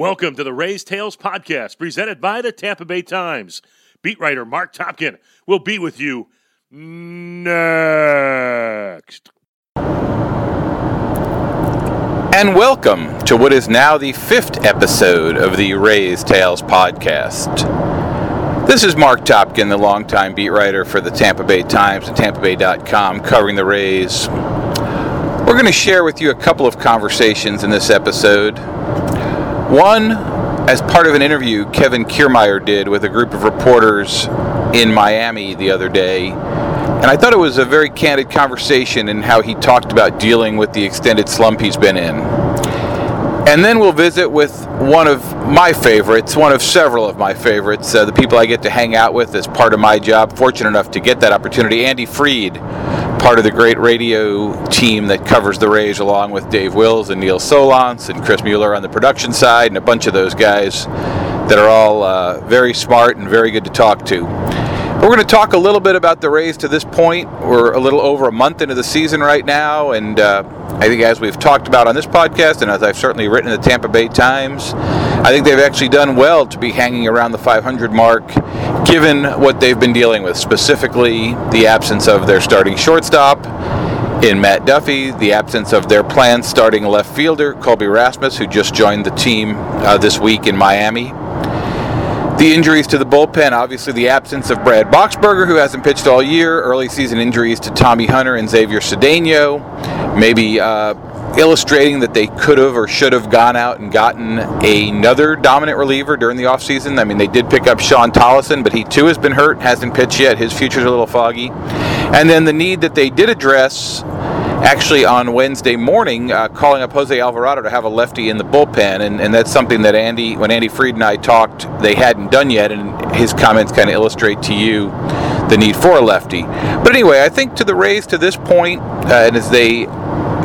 Welcome to the Rays Tales podcast presented by the Tampa Bay Times. Beat writer Marc Topkin will be with you next. And welcome to what is now the fifth episode of the Rays Tales podcast. This is Marc Topkin, the longtime beat writer for the Tampa Bay Times and TampaBay.com, covering the Rays. We're going to share with you a couple of conversations in this episode. One, as part of an interview Kevin Kiermaier did with a group of reporters in Miami the other day. And I thought it was a very candid conversation in how he talked about dealing with the extended slump he's been in. And then we'll visit with one of my favorites, one of several of my favorites, uh, the people I get to hang out with as part of my job. Fortunate enough to get that opportunity. Andy Freed, part of the great radio team that covers the Rays, along with Dave Wills and Neil Solondz and Chris Mueller on the production side, and a bunch of those guys that are all uh, very smart and very good to talk to. We're going to talk a little bit about the Rays to this point. We're a little over a month into the season right now, and uh, I think as we've talked about on this podcast, and as I've certainly written in the Tampa Bay Times, I think they've actually done well to be hanging around the 500 mark, given what they've been dealing with, specifically the absence of their starting shortstop in Matt Duffy, the absence of their planned starting left fielder, Colby Rasmus, who just joined the team uh, this week in Miami. The injuries to the bullpen, obviously the absence of Brad Boxberger, who hasn't pitched all year, early season injuries to Tommy Hunter and Xavier Cedeno, maybe uh, illustrating that they could have or should have gone out and gotten another dominant reliever during the offseason. I mean, they did pick up Shawn Tolleson, but he too has been hurt, hasn't pitched yet. His future's a little foggy. And then the need that they did address actually on Wednesday morning uh, calling up Jose Alvarado to have a lefty in the bullpen, and, and that's something that Andy, when Andy Freed and I talked, they hadn't done yet, and his comments kind of illustrate to you the need for a lefty. But anyway, I think to the Rays to this point, uh, and as they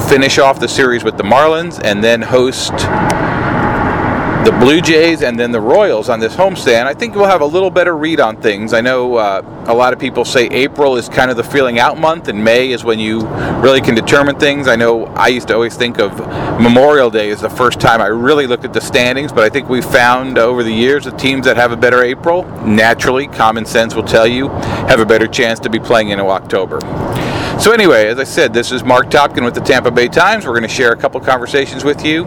finish off the series with the Marlins and then host the Blue Jays and then the Royals on this homestand, I think we'll have a little better read on things. I know uh, a lot of people say April is kind of the feeling out month, and May is when you really can determine things. I know I used to always think of Memorial Day as the first time I really looked at the standings, but I think we've found over the years the teams that have a better April, naturally, common sense will tell you, have a better chance to be playing in October. So, anyway, as I said, this is Marc Topkin with the Tampa Bay Times. We're going to share a couple conversations with you.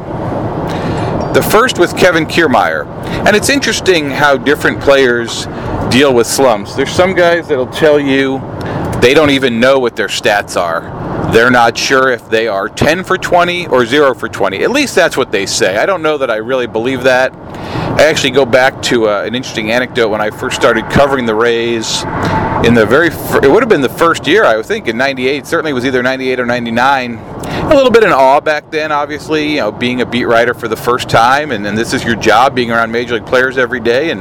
The first with Kevin Kiermaier. And it's interesting how different players deal with slumps. There's some guys that'll tell you they don't even know what their stats are. They're not sure if they are 10 for 20 or 0 for 20. At least that's what they say. I don't know that I really believe that. I actually go back to uh, an interesting anecdote when I first started covering the Rays in the very fir- it would have been the first year I would think in 98 certainly was either 98 or 99 a little bit in awe back then obviously you know being a beat writer for the first time and, and this is your job being around major league players every day and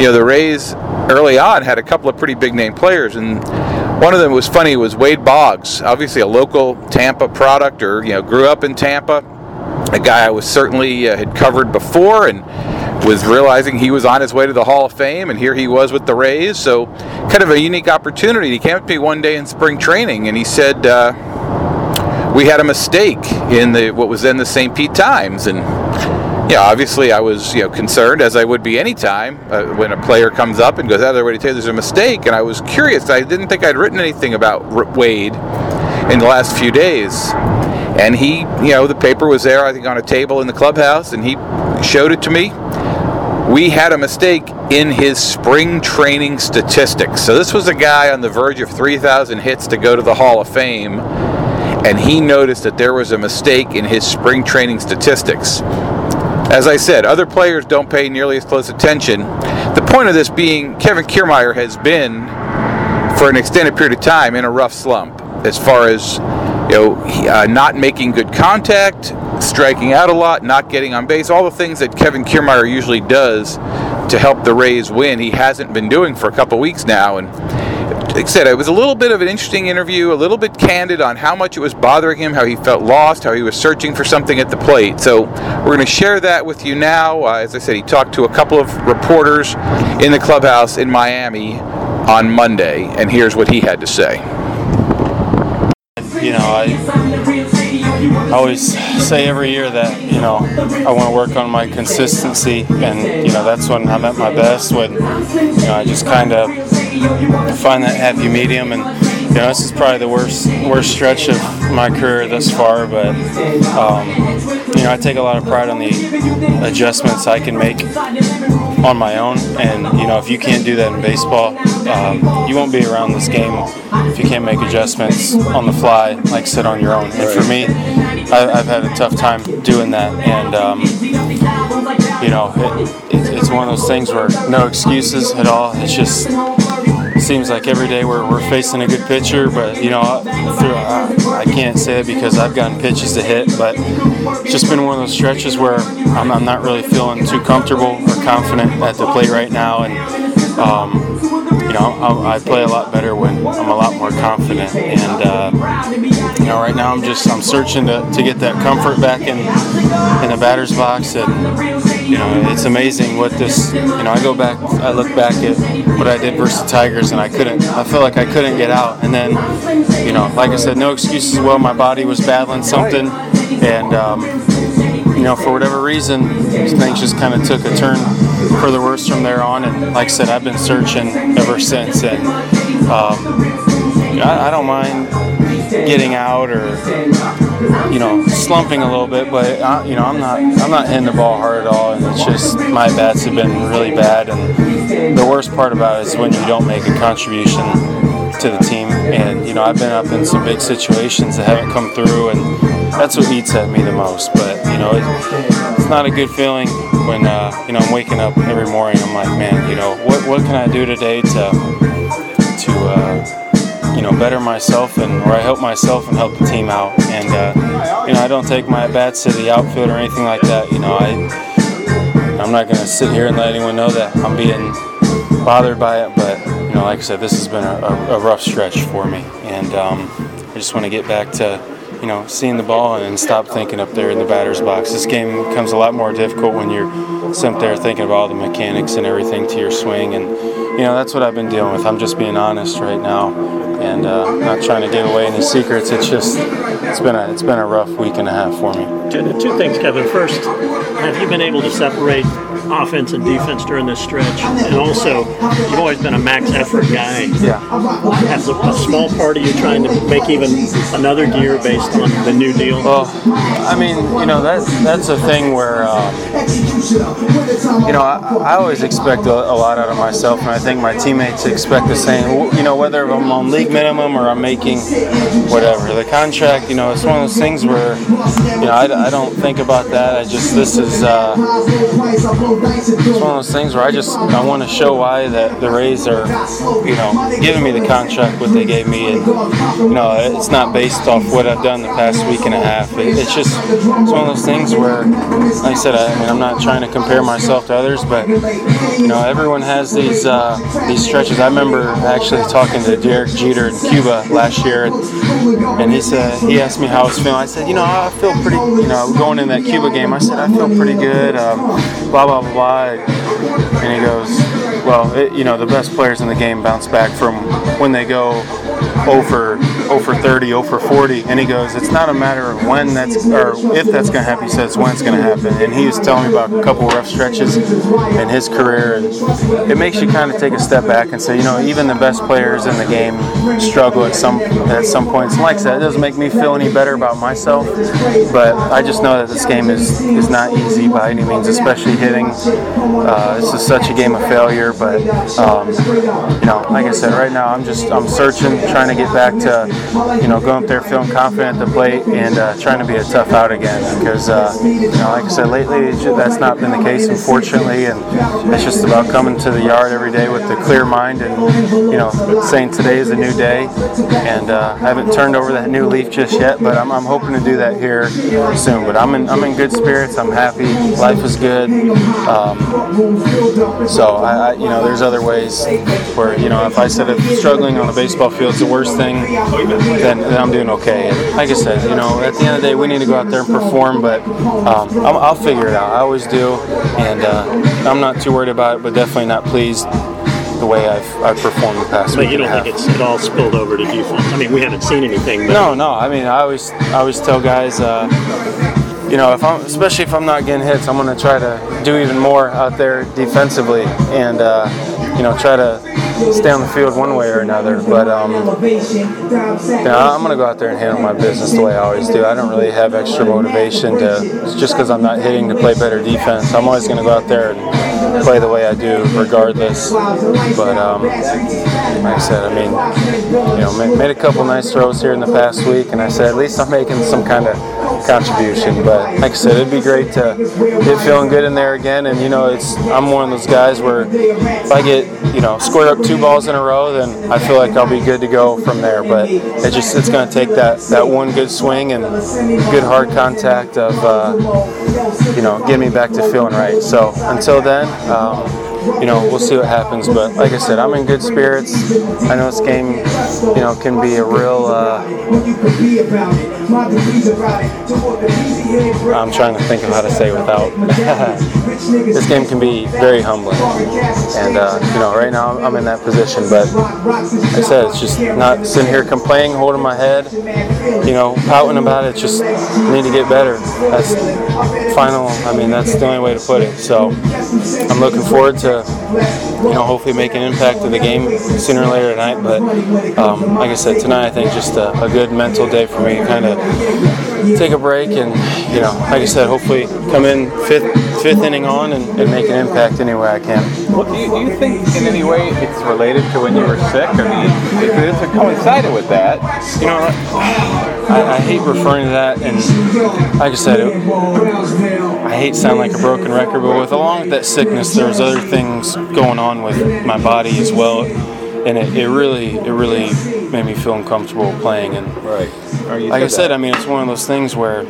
you know the Rays early on had a couple of pretty big name players and one of them was funny was Wade Boggs obviously a local Tampa product or you know grew up in Tampa a guy I was certainly uh, had covered before and was realizing he was on his way to the Hall of Fame, and here he was with the Rays. So, kind of a unique opportunity. He came up to me one day in spring training, and he said, uh, "We had a mistake in the what was then the St. Pete Times." And yeah, obviously I was you know concerned, as I would be any time uh, when a player comes up and goes out of their way to tell you there's a mistake. And I was curious. I didn't think I'd written anything about Wade in the last few days. And he, you know, the paper was there, I think, on a table in the clubhouse, and he showed it to me we had a mistake in his spring training statistics. So this was a guy on the verge of 3,000 hits to go to the Hall of Fame, and he noticed that there was a mistake in his spring training statistics. As I said, other players don't pay nearly as close attention. The point of this being, Kevin Kiermaier has been, for an extended period of time, in a rough slump as far as you know, uh, not making good contact, striking out a lot, not getting on base, all the things that Kevin Kiermaier usually does to help the Rays win, he hasn't been doing for a couple weeks now. And like I said, it was a little bit of an interesting interview, a little bit candid on how much it was bothering him, how he felt lost, how he was searching for something at the plate. So we're going to share that with you now. Uh, as I said, he talked to a couple of reporters in the clubhouse in Miami on Monday, and here's what he had to say. You know, I I always say every year that you know I want to work on my consistency, and you know that's when I'm at my best. When you know I just kind of find that happy medium, and you know this is probably the worst worst stretch of my career thus far. But um, you know I take a lot of pride on the adjustments I can make on my own, and you know if you can't do that in baseball, um, you won't be around this game if you can't make adjustments on the fly, like sit on your own. And for me, I, have had a tough time doing that, and um, you know, it, it, it's one of those things where no excuses at all. It's just seems like every day we're, we're facing a good pitcher, but you know, I, I can't say it because I've gotten pitches to hit, but it's just been one of those stretches where I'm, I'm not really feeling too comfortable or confident at the plate right now, and um, know, I, I, play a lot better when I'm a lot more confident. And uh, you know, right now I'm just I'm searching to, to get that comfort back in in the batter's box, and you know, it's amazing what this. You know, I go back, I look back at what I did versus the Tigers, and I couldn't. I felt like I couldn't get out, and then, you know, like I said, no excuses. Well, my body was battling something, and. Um, know, for whatever reason, things just kind of took a turn for the worse from there on. And like I said, I've been searching ever since. And um, I, I don't mind getting out or you know slumping a little bit, but I, you know I'm not I'm not hitting the ball hard at all, and it's just my bats have been really bad. And the worst part about it is when you don't make a contribution to the team. And you know I've been up in some big situations that haven't come through, and that's what eats at me the most. But you know, it, it's not a good feeling when uh, you know I'm waking up every morning. I'm like, man, you know, what what can I do today to to uh, you know better myself and where I help myself and help the team out. And uh, you know, I don't take my bats to the outfield or anything like that. You know, I I'm not going to sit here and let anyone know that I'm being bothered by it. But you know, like I said, this has been a, a, a rough stretch for me, and um, I just want to get back to you know, seeing the ball and stop thinking up there in the batter's box. This game becomes a lot more difficult when you're sitting there thinking of all the mechanics and everything to your swing. And, you know, that's what I've been dealing with. I'm just being honest right now and uh, not trying to give away any secrets. It's just, it's been a, it's been a rough week and a half for me. Two, two things, Kevin. First, have you been able to separate offense and defense during this stretch? And also, you've always been a max effort guy. Yeah. Has a, a small part of you trying to make even another gear based on the new deal? Well, I mean, you know, that's that's a thing where, um, you know, I, I always expect a, a, lot out of myself, and I think my teammates expect the same. You know, whether I'm on league minimum or I'm making whatever the contract, you know, it's one of those things where, you know, I, I don't think about that. I just this is. Uh, it's one of those things where I just I want to show why that the Rays are, you know, giving me the contract what they gave me, and you know it's not based off what I've done the past week and a half. It, it's just it's one of those things where, like I said, I, I, mean I'm not trying to compare myself to others, but you know everyone has these uh, these stretches. I remember actually talking to Derek Jeter in Cuba last year, and, and he said he asked me how I was feeling. I said, you know, I feel pretty. You know, going in that Cuba game, I said I feel pretty good. Um, blah blah blah And he goes, well, it, you know, the best players in the game bounce back from when they go over over 30, over 40, and he goes, it's not a matter of when that's or if that's going to happen. He says when it's going to happen, and he was telling me about a couple rough stretches in his career, and it makes you kind of take a step back and say, you know, even the best players in the game struggle at some at some points. And like I said, it doesn't make me feel any better about myself, but I just know that this game is is not easy by any means, especially hitting. Uh, this is such a game of failure, but um, you know, like I said, right now I'm just I'm searching, trying to get back to you know going up there feeling confident at the plate and uh, trying to be a tough out again because uh, you know, like I said, lately that's not been the case, unfortunately, and it's just about coming to the yard every day with a clear mind and you know saying today is a new day, and uh, I haven't turned over that new leaf just yet, but I'm, I'm hoping to do that here soon. But I'm in I'm in good spirits. I'm happy. Life is good. Um, so I, I, you know, there's other ways where you know if I said struggling on the baseball field is the worst thing, then, then I'm doing okay. And like I said, you know, at the end of the day, we need to go out there and perform. But um, i will figure it out. I always do, and uh, I'm not too worried about it, but definitely not pleased the way I've, I've performed the past But week you don't think it's it all spilled over to defense? I mean, we haven't seen anything. But No, no. I mean, I always, I always tell guys, uh, you know, if I'm, especially if I'm not getting hits, I'm going to try to do even more out there defensively, and uh, you know, try to stay on the field one way or another. But um, yeah, I'm going to go out there and handle my business the way I always do. I don't really have extra motivation to just because I'm not hitting to play better defense. I'm always going to go out there and play the way I do, regardless. But um, like I said, I mean, you know, made a couple nice throws here in the past week, and I said at least I'm making some kind of contribution. But like I said, it'd be great to get feeling good in there again. And you know, it's I'm one of those guys where if I get you know square up two balls in a row, then I feel like I'll be good to go from there. But it just it's going to take that that one good swing and good hard contact of uh, you know getting me back to feeling right. So until then. Um, you know, we'll see what happens. But like I said, I'm in good spirits. I know this game, you know, can be a real. Uh, I'm trying to think of how to say it without. this game can be very humbling, and uh, you know, right now I'm in that position. But like I said, it's just not sitting here complaining, holding my head, you know, pouting about it. Just need to get better. That's final. I mean, that's the only way to put it. So I'm looking forward to you know, hopefully make an impact to the game sooner or later tonight. But um, like I said, tonight I think just a, a good mental day for me. Kind of take a break and you know, like I said, hopefully come in fifth fifth inning on and, and make an impact any way I can. Well, do you, do you think in any way it's related to when you were sick? I mean, if it coincided with that, You know, I, I hate referring to that, and like I said, it, I hate sound like a broken record, but with along with that sickness, there was other things going on with my body as well, and it, it really, it really made me feel uncomfortable playing. And right? Like I said said, that. I mean, it's one of those things where,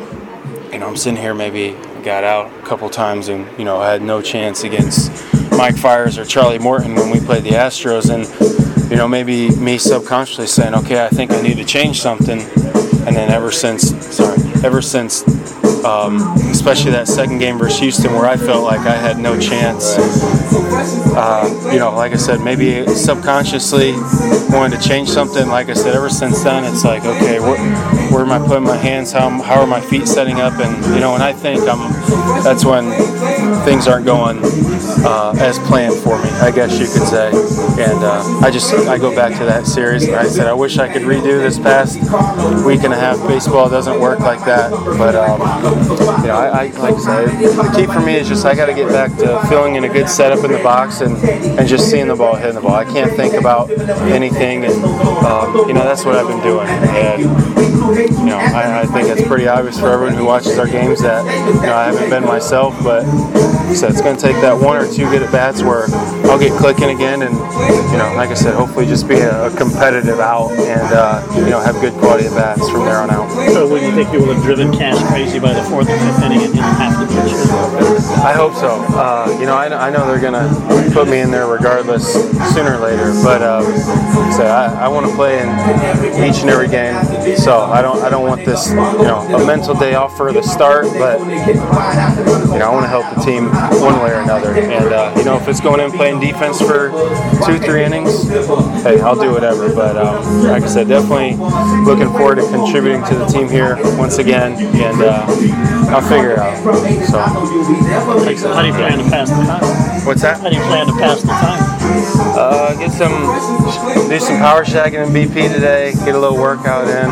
you know, I'm sitting here maybe got out a couple times and, you know, I had no chance against Mike Fiers or Charlie Morton when we played the Astros. And, you know, maybe me subconsciously saying, okay, I think I need to change something. And then ever since, sorry, ever since, um, especially that second game versus Houston where I felt like I had no chance, uh, you know, like I said, maybe subconsciously wanted to change something. Like I said, ever since then, it's like, okay, where, where am I putting my hands? How, how are my feet setting up? And you know, when I think I'm, that's when things aren't going uh, as planned for me. I guess you could say. And uh, I just I go back to that series, and I said I wish I could redo this past week and a half. Baseball doesn't work like that, but um, you know, I, I like I said, the key for me is just I got to get back to feeling in a good setup in the box and and just seeing the ball, hitting the ball. I can't think about anything, and um, you know that's what I've been doing. And you know, I, I think it's pretty obvious for everyone who watches our games that you know I haven't been myself, but said, it's going to take that one or two good at bats where I'll get clicking again, and you know, like I said, hopefully just be a, a competitive out and uh, you know have good quality at bats from there on out. So, would you think you will have driven Cash crazy by the fourth or fifth inning and you have to pitch? I hope so. Uh, you know, I, I know they're gonna put me in there regardless, sooner or later. But um, like I I, I want to play in each and every game, so I don't I don't want this you know a mental day off for the start, but you know I want to help the team one way or another. And uh, you know if it's going in playing defense for two three innings, hey I'll do whatever. But um, like I said, definitely looking forward to contributing to the team here once again, and uh, I'll figure it out. So. like I said, How do you plan to pass the time? What's that? How do you plan to pass the time? Uh, get some, do some power shagging and BP today. Get a little workout in,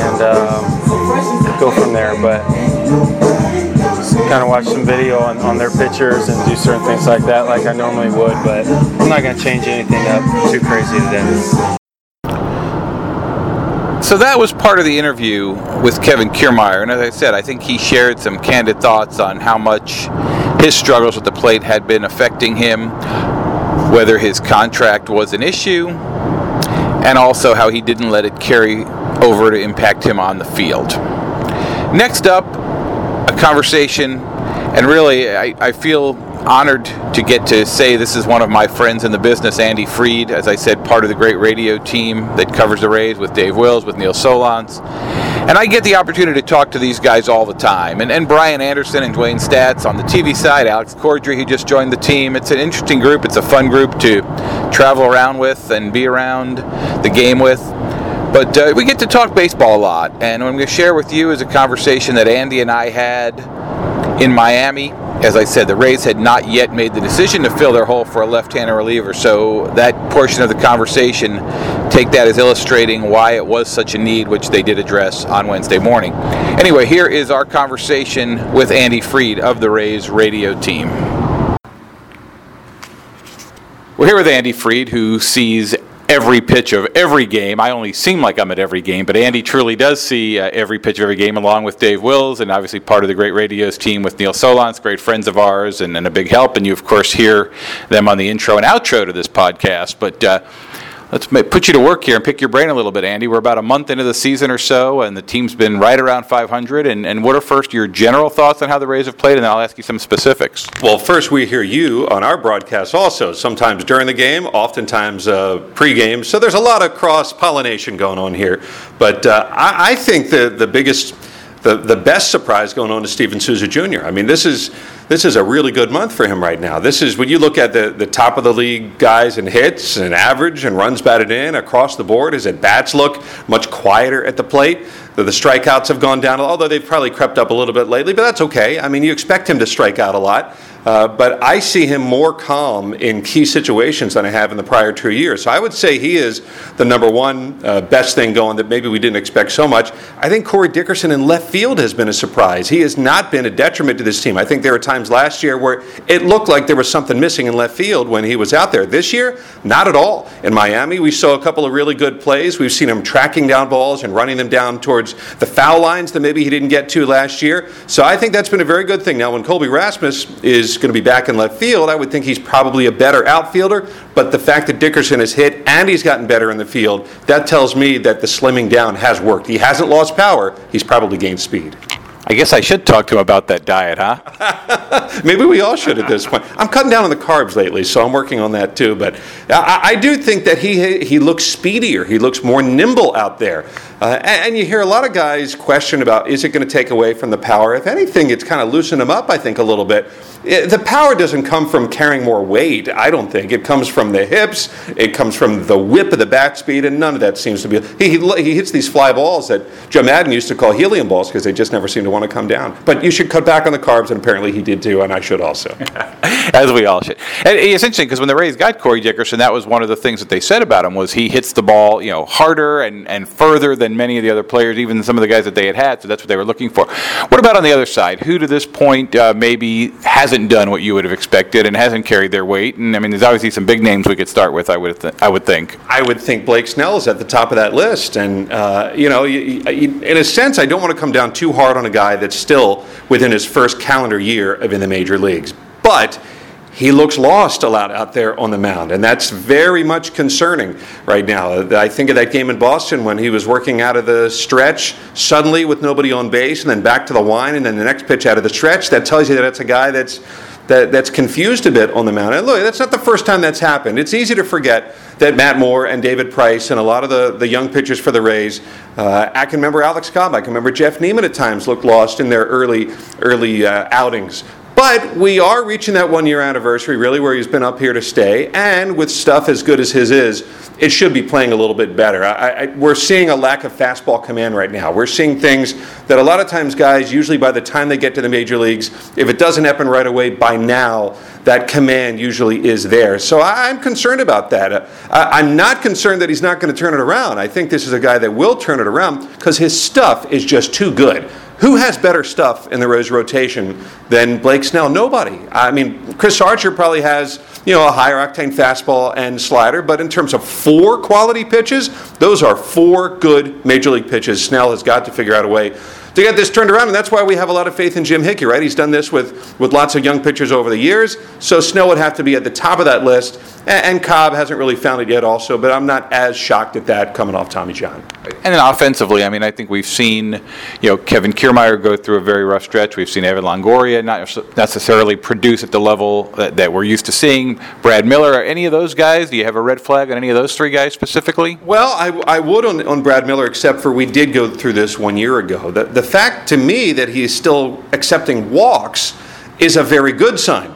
and um, go from there. But kind of watch some video on, on their pictures and do certain things like that, like I normally would. But I'm not gonna change anything up too crazy today. So that was part of the interview with Kevin Kiermaier, and as I said, I think he shared some candid thoughts on how much his struggles with the plate had been affecting him, whether his contract was an issue, and also how he didn't let it carry over to impact him on the field. Next up, a conversation, and really, I, I feel honored to get to say this is one of my friends in the business, Andy Freed, as I said, part of the great radio team that covers the Rays with Dave Wills, with Neil Solondz. And I get the opportunity to talk to these guys all the time. And, and Brian Anderson and Dwayne Staats on the TV side, Alex Corddry, who just joined the team. It's an interesting group. It's a fun group to travel around with and be around the game with. But uh, we get to talk baseball a lot. And what I'm going to share with you is a conversation that Andy and I had in Miami. As I said, the Rays had not yet made the decision to fill their hole for a left-handed reliever, so that portion of the conversation, take that as illustrating why it was such a need, which they did address on Wednesday morning. Anyway, here is our conversation with Andy Freed of the Rays radio team. We're here with Andy Freed, who sees every pitch of every game. I only seem like I'm at every game, but Andy truly does see uh, every pitch of every game, along with Dave Wills, and obviously part of the great radios team with Neil Solondz, great friends of ours, and, and a big help. And you, of course, hear them on the intro and outro to this podcast. But uh, let's put you to work here and pick your brain a little bit, Andy. We're about a month into the season or so, and the team's been right around 500. And, and what are first your general thoughts on how the Rays have played, and I'll ask you some specifics. Well, first we hear you on our broadcast also, sometimes during the game, oftentimes uh, pre-game. So there's a lot of cross pollination going on here. But uh, I, I think the the biggest the, the best surprise going on is Steven Souza Jr. I mean, this is this is a really good month for him right now. This is when you look at the, the top of the league guys in hits and average and runs batted in across the board. His at bats look much quieter at the plate. The, the strikeouts have gone down, although they've probably crept up a little bit lately, but that's okay. I mean, you expect him to strike out a lot. Uh, but I see him more calm in key situations than I have in the prior two years. So I would say he is the number one uh, best thing going that maybe we didn't expect so much. I think Corey Dickerson in left field has been a surprise. He has not been a detriment to this team. I think there were times last year where it looked like there was something missing in left field when he was out there. This year, not at all. In Miami, we saw a couple of really good plays. We've seen him tracking down balls and running them down towards the foul lines that maybe he didn't get to last year. So I think that's been a very good thing. Now, when Colby Rasmus is is going to be back in left field, I would think he's probably a better outfielder. But the fact that Dickerson has hit and he's gotten better in the field, that tells me that the slimming down has worked. He hasn't lost power, he's probably gained speed. I guess I should talk to him about that diet, huh? Maybe we all should at this point. I'm cutting down on the carbs lately, so I'm working on that too. But I, I do think that he he looks speedier. He looks more nimble out there. Uh, and, and, you hear a lot of guys question about is it going to take away from the power? If anything, it's kind of loosened him up, I think, a little bit. It, the power doesn't come from carrying more weight, I don't think. It comes from the hips, it comes from the whip of the back speed, and none of that seems to be. He, he, he hits these fly balls that Joe Maddon used to call helium balls because they just never seem to want to come down. But you should cut back on the carbs, and apparently he did too, and I should also. As we all should. And it's interesting because when the Rays got Corey Dickerson, that was one of the things that they said about him was he hits the ball, you know, harder and, and further than many of the other players, even some of the guys that they had had. So that's what they were looking for. What about on the other side? Who to this point uh, maybe hasn't done what you would have expected and hasn't carried their weight? And I mean, there's obviously some big names we could start with. I would th- I would think. I would think Blake Snell is at the top of that list, and uh, you know, you, you, in a sense, I don't want to come down too hard on a guy that's still within his first calendar year of in the major leagues, but he looks lost a lot out there on the mound, and that's very much concerning right now. I think of that game in Boston when he was working out of the stretch suddenly with nobody on base, and then back to the line, and then the next pitch out of the stretch. That tells you that it's a guy that's that, that's confused a bit on the mound. And look, that's not the first time that's happened. It's easy to forget that Matt Moore and David Price and a lot of the, the young pitchers for the Rays, uh, I can remember Alex Cobb, I can remember Jeff Niemann at times looked lost in their early early uh, outings. But we are reaching that one year anniversary, really, where he's been up here to stay. And with stuff as good as his is, it should be playing a little bit better. I, I, we're seeing a lack of fastball command right now. We're seeing things that a lot of times guys, usually by the time they get to the major leagues, if it doesn't happen right away, by now, that command usually is there. So I, am concerned about that. Uh, I, I'm not concerned that he's not going to turn it around. I think this is a guy that will turn it around because his stuff is just too good. Who has better stuff in the Rose rotation than Blake Snell? Nobody. I mean, Chris Archer probably has you know a higher octane fastball and slider, but in terms of four quality pitches, those are four good major league pitches. Snell has got to figure out a way to get this turned around. And that's why we have a lot of faith in Jim Hickey, right? He's done this with, with lots of young pitchers over the years. So Snow would have to be at the top of that list. And, and Cobb hasn't really found it yet, also. But I'm not as shocked at that coming off Tommy John. And then offensively, I mean, I think we've seen, you know, Kevin Kiermaier go through a very rough stretch. We've seen Evan Longoria not necessarily produce at the level that, that we're used to seeing. Brad Miller, are any of those guys? Do you have a red flag on any of those three guys specifically? Well, I, I would on, on Brad Miller, except for we did go through this one year ago. The fact to me that he is still accepting walks is a very good sign.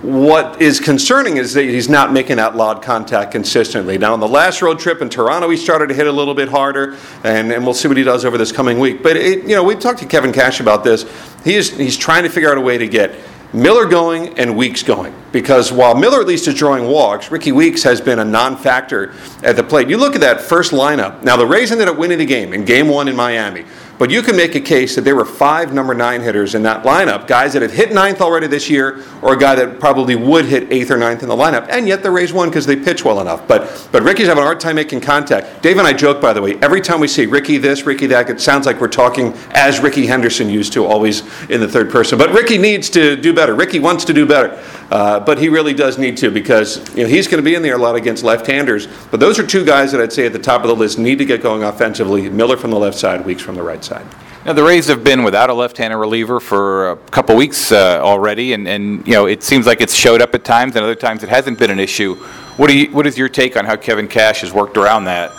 What is concerning is that he's not making that loud contact consistently. Now, on the last road trip in Toronto, he started to hit a little bit harder, and, and we'll see what he does over this coming week. But, it, you know, we talked to Kevin Cash about this. He is, he's trying to figure out a way to get Miller going and Weeks going. Because while Miller at least is drawing walks, Rickie Weeks has been a non factor at the plate. You look at that first lineup. Now, the Rays ended up winning the game in game one in Miami. But you can make a case that there were five number nine hitters in that lineup, guys that have hit ninth already this year, or a guy that probably would hit eighth or ninth in the lineup, and yet the Rays won because they pitch well enough. But but Rickie's having a hard time making contact. Dave and I joke, by the way, every time we see Rickie this, Rickie that, it sounds like we're talking as Rickey Henderson used to, always in the third person. But Rickie needs to do better. Rickie wants to do better. Uh, but he really does need to because you know, he's going to be in there a lot against left-handers. But those are two guys that I'd say at the top of the list need to get going offensively. Miller from the left side, Weeks from the right side. Now, the Rays have been without a left-handed reliever for a couple weeks uh, already, and, and you know it seems like it's showed up at times, and other times it hasn't been an issue. What, do you, what is your take on how Kevin Cash has worked around that?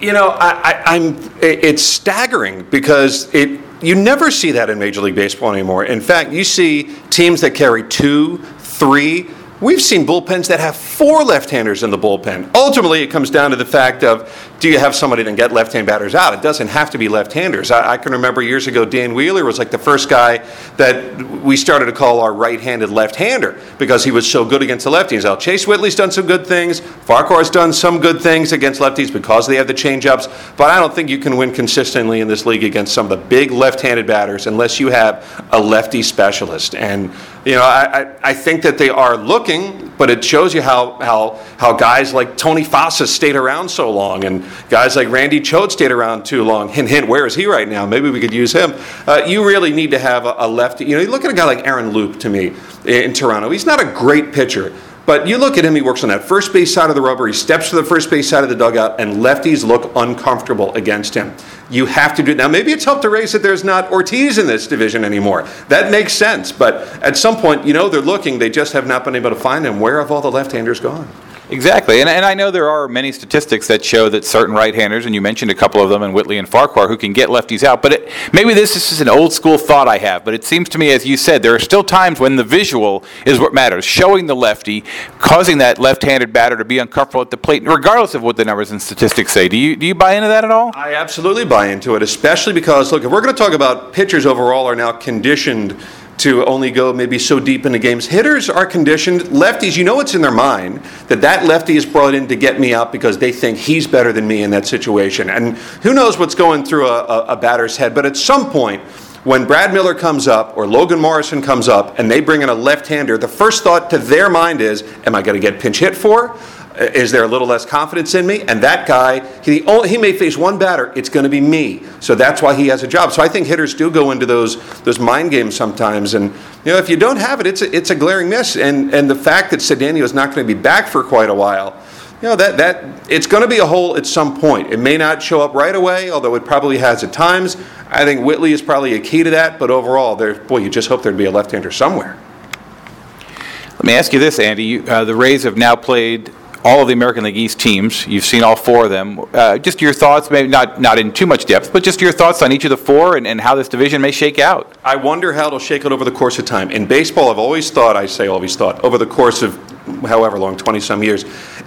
You know, I, am It's staggering because it. You never see that in Major League Baseball anymore. In fact, you see teams that carry two, three. We've seen bullpens that have four left-handers in the bullpen. Ultimately, it comes down to the fact of do you have somebody that can get left-hand batters out? It doesn't have to be left-handers. I, I, can remember years ago, Dan Wheeler was like the first guy that we started to call our right-handed left-hander because he was so good against the lefties. Now, Chase Whitley's done some good things. Farquhar's done some good things against lefties because they have the change-ups. But I don't think you can win consistently in this league against some of the big left-handed batters unless you have a lefty specialist. And you know, I, I, think that they are looking, but it shows you how, how, how guys like Tony Fossas stayed around so long and Guys like Randy Choate stayed around too long. Hint, hint, where is he right now? Maybe we could use him. Uh, you really need to have a, a lefty. You know, you look at a guy like Aaron Loup to me in Toronto. He's not a great pitcher. But you look at him, he works on that first base side of the rubber, he steps to the first base side of the dugout, and lefties look uncomfortable against him. You have to do it. Now, maybe it's helped to raise that there's not Ortiz in this division anymore. That makes sense. But at some point, you know, they're looking, they just have not been able to find him. Where have all the left handers gone? Exactly, and, and I know there are many statistics that show that certain right-handers, and you mentioned a couple of them, and Whitley and Farquhar, who can get lefties out. But it, maybe this is just an old school thought I have, but it seems to me, as you said, there are still times when the visual is what matters, showing the lefty, causing that left-handed batter to be uncomfortable at the plate, regardless of what the numbers and statistics say. Do you do you buy into that at all? I absolutely buy into it, especially because look, if we're going to talk about pitchers overall are now conditioned to only go maybe so deep into games. Hitters are conditioned. Lefties, you know it's in their mind that that lefty is brought in to get me out because they think he's better than me in that situation. And who knows what's going through a, a, a batter's head. But at some point, when Brad Miller comes up or Logan Morrison comes up and they bring in a left-hander, the first thought to their mind is, am I going to get pinch hit for? Is there a little less confidence in me? And that guy, he, only, he may face one batter. It's going to be me. So that's why he has a job. So I think hitters do go into those those mind games sometimes. And you know, if you don't have it, it's a, it's a glaring miss. And and the fact that Cedeno is not going to be back for quite a while, you know, that that it's going to be a hole at some point. It may not show up right away, although it probably has at times. I think Whitley is probably a key to that. But overall, there, boy, you just hope there'd be a left-hander somewhere. Let me ask you this, Andy. You, uh, the Rays have now played all of the American League East teams. You've seen all four of them. Uh, just your thoughts, maybe not, not in too much depth, but just your thoughts on each of the four and, and how this division may shake out. I wonder how it'll shake out over the course of time. In baseball, I've always thought, I say always thought, over the course of however long, 20 some years,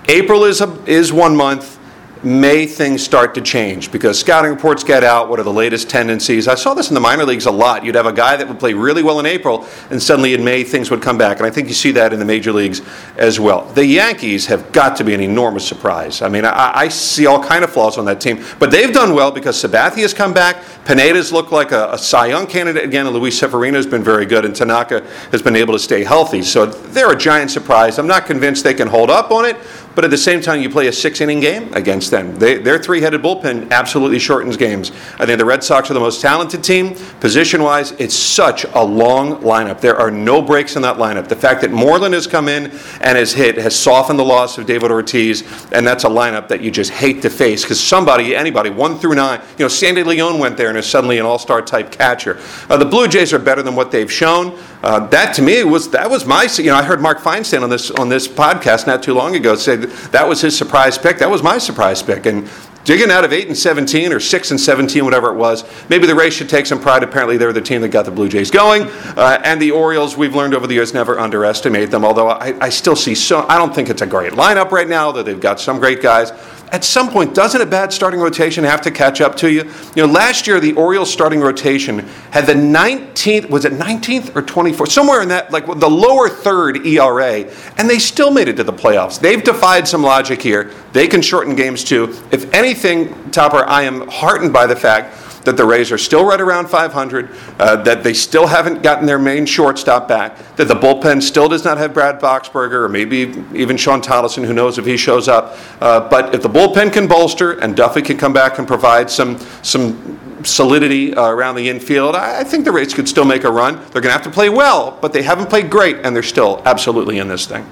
April is, a, is one month, May things start to change because scouting reports get out. What are the latest tendencies? I saw this in the minor leagues a lot. You'd have a guy that would play really well in April, and suddenly in May things would come back. And I think you see that in the major leagues as well. The Yankees have got to be an enormous surprise. I mean, I, I see all kind of flaws on that team, but they've done well because Sabathia has come back. Pineda's looked like a, a Cy Young candidate again, and Luis Severino has been very good, and Tanaka has been able to stay healthy. So they're a giant surprise. I'm not convinced they can hold up on it, but at the same time, you play a six inning game against then. They, their three headed bullpen absolutely shortens games. I think the Red Sox are the most talented team. Position wise, it's such a long lineup. There are no breaks in that lineup. The fact that Moreland has come in and has hit has softened the loss of David Ortiz, and that's a lineup that you just hate to face because somebody, anybody, one through nine, you know, Sandy Leon went there and is suddenly an all star type catcher. Uh, the Blue Jays are better than what they've shown. Uh, that to me was that was my you know I heard Mark Feinstein on this on this podcast not too long ago say that, that was his surprise pick. That was my surprise pick, and digging out of 8 and 17 or 6 and 17 whatever it was maybe the rays should take some pride. Apparently they're the team that got the blue jays going. Uh, and the orioles we've learned over the years never underestimate them. Although I, I still see so i don't think it's a great lineup right now though they've got some great guys at some point, doesn't a bad starting rotation have to catch up to you? You know, last year the Orioles starting rotation had the 19th, was it 19th or 24th? Somewhere in that, like the lower third ERA, and they still made it to the playoffs. They've defied some logic here. They can shorten games too. If anything, Topper, I am heartened by the fact that the Rays are still right around 500, uh, that they still haven't gotten their main shortstop back, that the bullpen still does not have Brad Boxberger or maybe even Shawn Tolleson, who knows if he shows up. Uh, but if the bullpen can bolster and Duffy can come back and provide some some solidity uh, around the infield, I, I think the Rays could still make a run. They're going to have to play well, but they haven't played great, and they're still absolutely in this thing.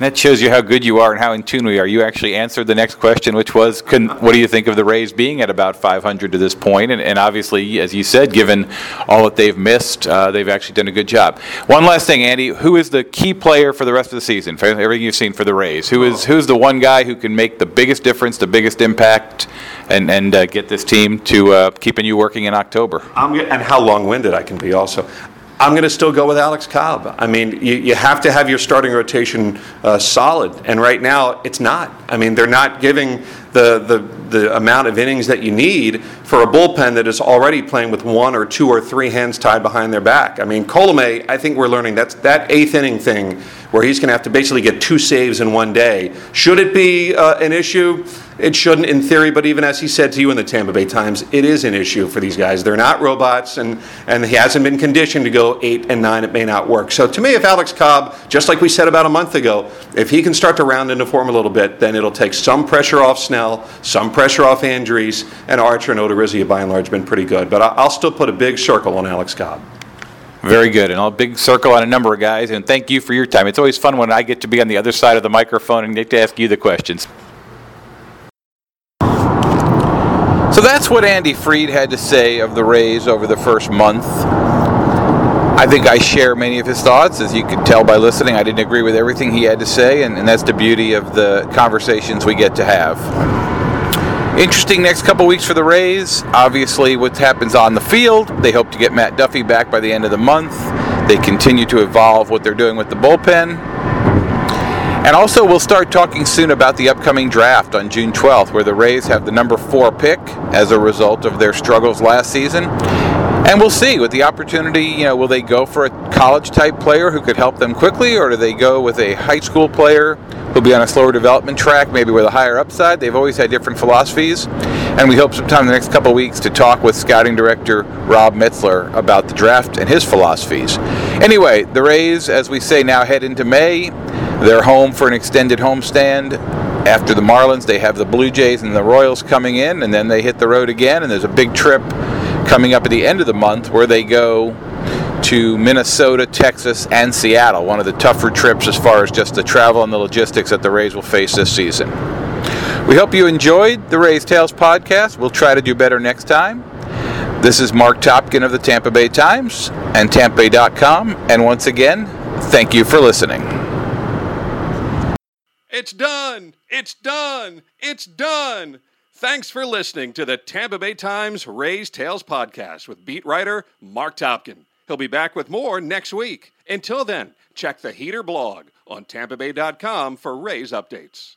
That shows you how good you are and how in tune we are. You actually answered the next question, which was, can, what do you think of the Rays being at about 500 to this point? And, and obviously, as you said, given all that they've missed, uh, they've actually done a good job. One last thing, Andy, who is the key player for the rest of the season? For everything you've seen for the Rays, who is who's the one guy who can make the biggest difference, the biggest impact, and and uh, get this team to uh, keeping you working in October? I'm, and how long-winded I can be, also. I'm going to still go with Alex Cobb. I mean, you, you have to have your starting rotation uh, solid, and right now it's not. I mean, they're not giving the, the, the amount of innings that you need for a bullpen that is already playing with one or two or three hands tied behind their back. I mean, Colomé, I think we're learning that's that eighth inning thing where he's going to have to basically get two saves in one day. Should it be uh, an issue? It shouldn't, in theory, but even as he said to you in the Tampa Bay Times, it is an issue for these guys. They're not robots, and, and he hasn't been conditioned to go eight and nine. It may not work. So, to me, if Alex Cobb, just like we said about a month ago, if he can start to round into form a little bit, then it'll take some pressure off Snell, some pressure off Andriese, and Archer and Odorizzi have by and large been pretty good. But I'll still put a big circle on Alex Cobb. Very good. And a big circle on a number of guys. And thank you for your time. It's always fun when I get to be on the other side of the microphone and get to ask you the questions. So that's what Andy Freed had to say of the Rays over the first month. I think I share many of his thoughts. As you could tell by listening, I didn't agree with everything he had to say, and, and that's the beauty of the conversations we get to have. Interesting next couple weeks for the Rays. Obviously, what happens on the field. They hope to get Matt Duffy back by the end of the month. They continue to evolve what they're doing with the bullpen. And also, we'll start talking soon about the upcoming draft on June 12th, where the Rays have the number four pick as a result of their struggles last season. And we'll see with the opportunity, you know, will they go for a college type player who could help them quickly, or do they go with a high school player who'll be on a slower development track, maybe with a higher upside? They've always had different philosophies. And we hope sometime in the next couple weeks to talk with scouting director Rob Metzler about the draft and his philosophies. Anyway, the Rays, as we say now, head into May. They're home for an extended homestand. After the Marlins, they have the Blue Jays and the Royals coming in, and then they hit the road again. And there's a big trip coming up at the end of the month where they go to Minnesota, Texas, and Seattle. One of the tougher trips as far as just the travel and the logistics that the Rays will face this season. We hope you enjoyed the Rays Tales podcast. We'll try to do better next time. This is Marc Topkin of the Tampa Bay Times and TampaBay.com. And once again, thank you for listening. It's done! It's done! It's done! Thanks for listening to the Tampa Bay Times Rays Tales podcast with beat writer Marc Topkin. He'll be back with more next week. Until then, check the Heater blog on tampabay.com for Rays updates.